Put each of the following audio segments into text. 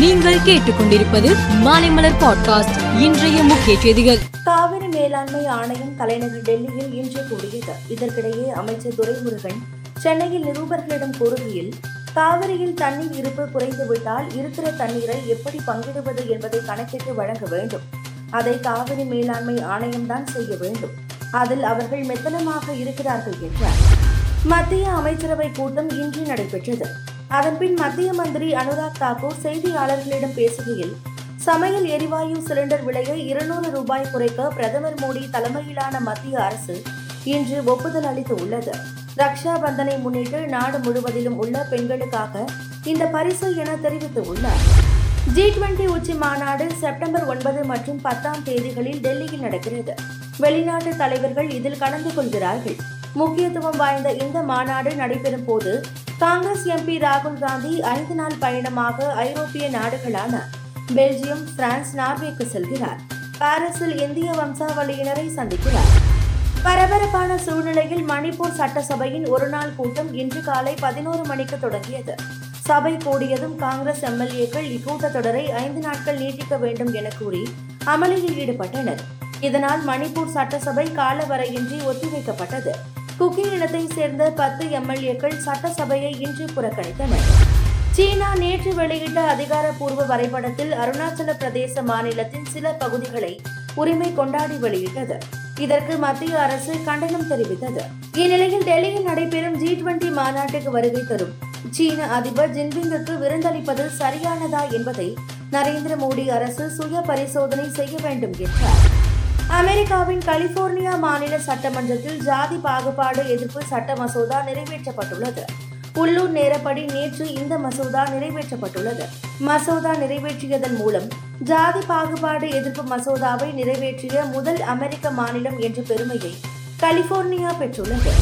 நீங்கள் கேட்டுக்கொண்டிருப்பது மாலைமலர் பாட்காஸ்ட். இன்றைய முக்கிய செய்திகள். காவிரி மேலாண்மை ஆணையம் தலைநகர் டெல்லியில் இன்று கூடியது இதற்கிடையே அமைச்சர் துரைமுருகன் சென்னையில் நிருபர்களிடம் கூறுகையில் காவிரியில் தண்ணீர் இருப்பு குறைந்துவிட்டால் இருக்கிற தண்ணீரை எப்படி பங்கிடுவது என்பதை கணக்கிட்டு வழங்க வேண்டும். அதை காவிரி மேலாண்மை ஆணையம்தான் செய்ய வேண்டும். அதில் அவர்கள் மெத்தனமாக இருக்கிறார்கள் என்றார். மத்திய அமைச்சரவை கூட்டம் இன்று நடைபெற்றது. அதன்பின் மத்திய மந்திரி அனுராக் தாக்கூர் செய்தியாளர்களிடம் பேசுகையில் சமையல் எரிவாயு சிலிண்டர் விலையை இருநூறு ரூபாய் குறைக்க பிரதமர் மோடி தலைமையிலான மத்திய அரசு இன்று ஒப்புதல் அளித்து உள்ளது. ரக்ஷா பந்தனை முன்னிட்டு நாடு முழுவதிலும் உள்ள பெண்களுக்காக இந்த பரிசு என தெரிவித்து உள்ளார். ஜி டுவெண்டி உச்சி மாநாடு செப்டம்பர் ஒன்பது மற்றும் பத்தாம் தேதிகளில் டெல்லியில் நடக்கிறது. வெளிநாட்டு தலைவர்கள் இதில் கலந்து கொள்கிறார்கள். முக்கியத்துவம் வாய்ந்த இந்த மாநாடு நடைபெறும் போது காங்கிரஸ் எம்பி ராகுல் காந்தி ஐந்து நாள் பயணமாக ஐரோப்பிய நாடுகளான பெல்ஜியம் பிரான்ஸ் நார்வேக்கு செல்கிறார். பாரிஸில் இந்திய வம்சாவளியினரை சந்திக்கிறார். பரபரப்பான சூழ்நிலையில் மணிப்பூர் சட்டசபையின் ஒருநாள் கூட்டம் இன்று காலை பதினோரு மணிக்கு தொடங்கியது. சபை கூடியதும் காங்கிரஸ் எம்எல்ஏக்கள் இக்கூட்டத்தொடரை ஐந்து நாட்கள் நீட்டிக்க வேண்டும் என கூறி அமளியில் ஈடுபட்டனர். இதனால் மணிப்பூர் சட்டசபை காலவரையின்றி ஒத்திவைக்கப்பட்டது. குக்கி இனத்தை சேர்ந்த பத்து எம்எல்ஏக்கள் சட்டசபையை இன்று புறக்கணித்தனர். சீனா நேற்று வெளியிட்ட அதிகாரப்பூர்வ வரைபடத்தில் அருணாச்சல பிரதேச மாநிலத்தின் சில பகுதிகளை உரிமை கொண்டாடி வெளியிட்டது. இதற்கு மத்திய அரசு கண்டனம் தெரிவித்தது. இந்நிலையில் டெல்லியில் நடைபெறும் ஜி டுவெண்டி மாநாட்டுக்கு வருகை தரும் சீன அதிபர் ஜின்பிங்குக்கு விருந்தளிப்பது சரியானதா என்பதை நரேந்திர மோடி அரசு சுய பரிசோதனை செய்ய வேண்டும் என்றார். அமெரிக்காவின் கலிபோர்னியா மாநில சட்டமன்றத்தில் ஜாதி பாகுபாடு எதிர்ப்பு சட்ட மசோதா நிறைவேற்றப்பட்டுள்ளது. உள்ளூர் நேரப்படி நேற்று இந்த மசோதா நிறைவேற்றப்பட்டுள்ளது. மசோதா நிறைவேற்றியதன் மூலம் ஜாதி பாகுபாடு எதிர்ப்பு மசோதாவை நிறைவேற்றிய முதல் அமெரிக்க மாநிலம் என்ற பெருமையை கலிபோர்னியா பெற்றுள்ளது.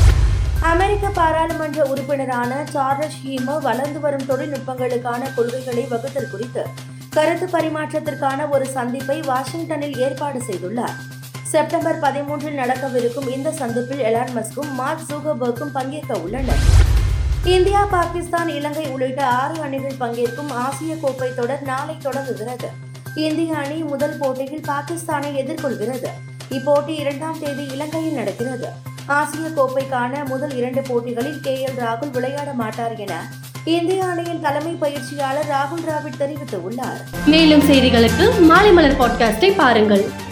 அமெரிக்க பாராளுமன்ற உறுப்பினரான சார்லஸ் ஹீமோ வளர்ந்து வரும் தொழில்நுட்பங்களுக்கான கொள்கைகளை வகுத்தல் குறித்து கருத்து பரிமாற்றத்திற்கான ஒரு சந்திப்பை வாஷிங்டனில் ஏற்பாடு செய்துள்ளார். செப்டம்பர் பதிமூன்றில் நடக்கவிருக்கும் இந்த சந்திப்பில் எலான் மஸ்கும் மார்க் ஜூகபர்க்கும் பங்கேற்க உள்ளனர். இந்தியா பாகிஸ்தான் இலங்கை உள்ளிட்ட ஆறு அணிகள் பங்கேற்கும் ஆசிய கோப்பை தொடர் நாளை தொடங்குகிறது. இந்திய அணி முதல் போட்டியில் பாகிஸ்தானை எதிர்கொள்கிறது. இப்போட்டி இரண்டாம் தேதி இலங்கையில் நடக்கிறது. ஆசிய கோப்பைக்கான முதல் இரண்டு போட்டிகளில் கே எல் ராகுல் விளையாட மாட்டார் என இந்திய அணியின் தலைமை பயிற்சியாளர் ராகுல் டிராவிட் தெரிவித்துள்ளார். மேலும் செய்திகளுக்கு மாலை மலர் பாட்காஸ்டை பாருங்கள்.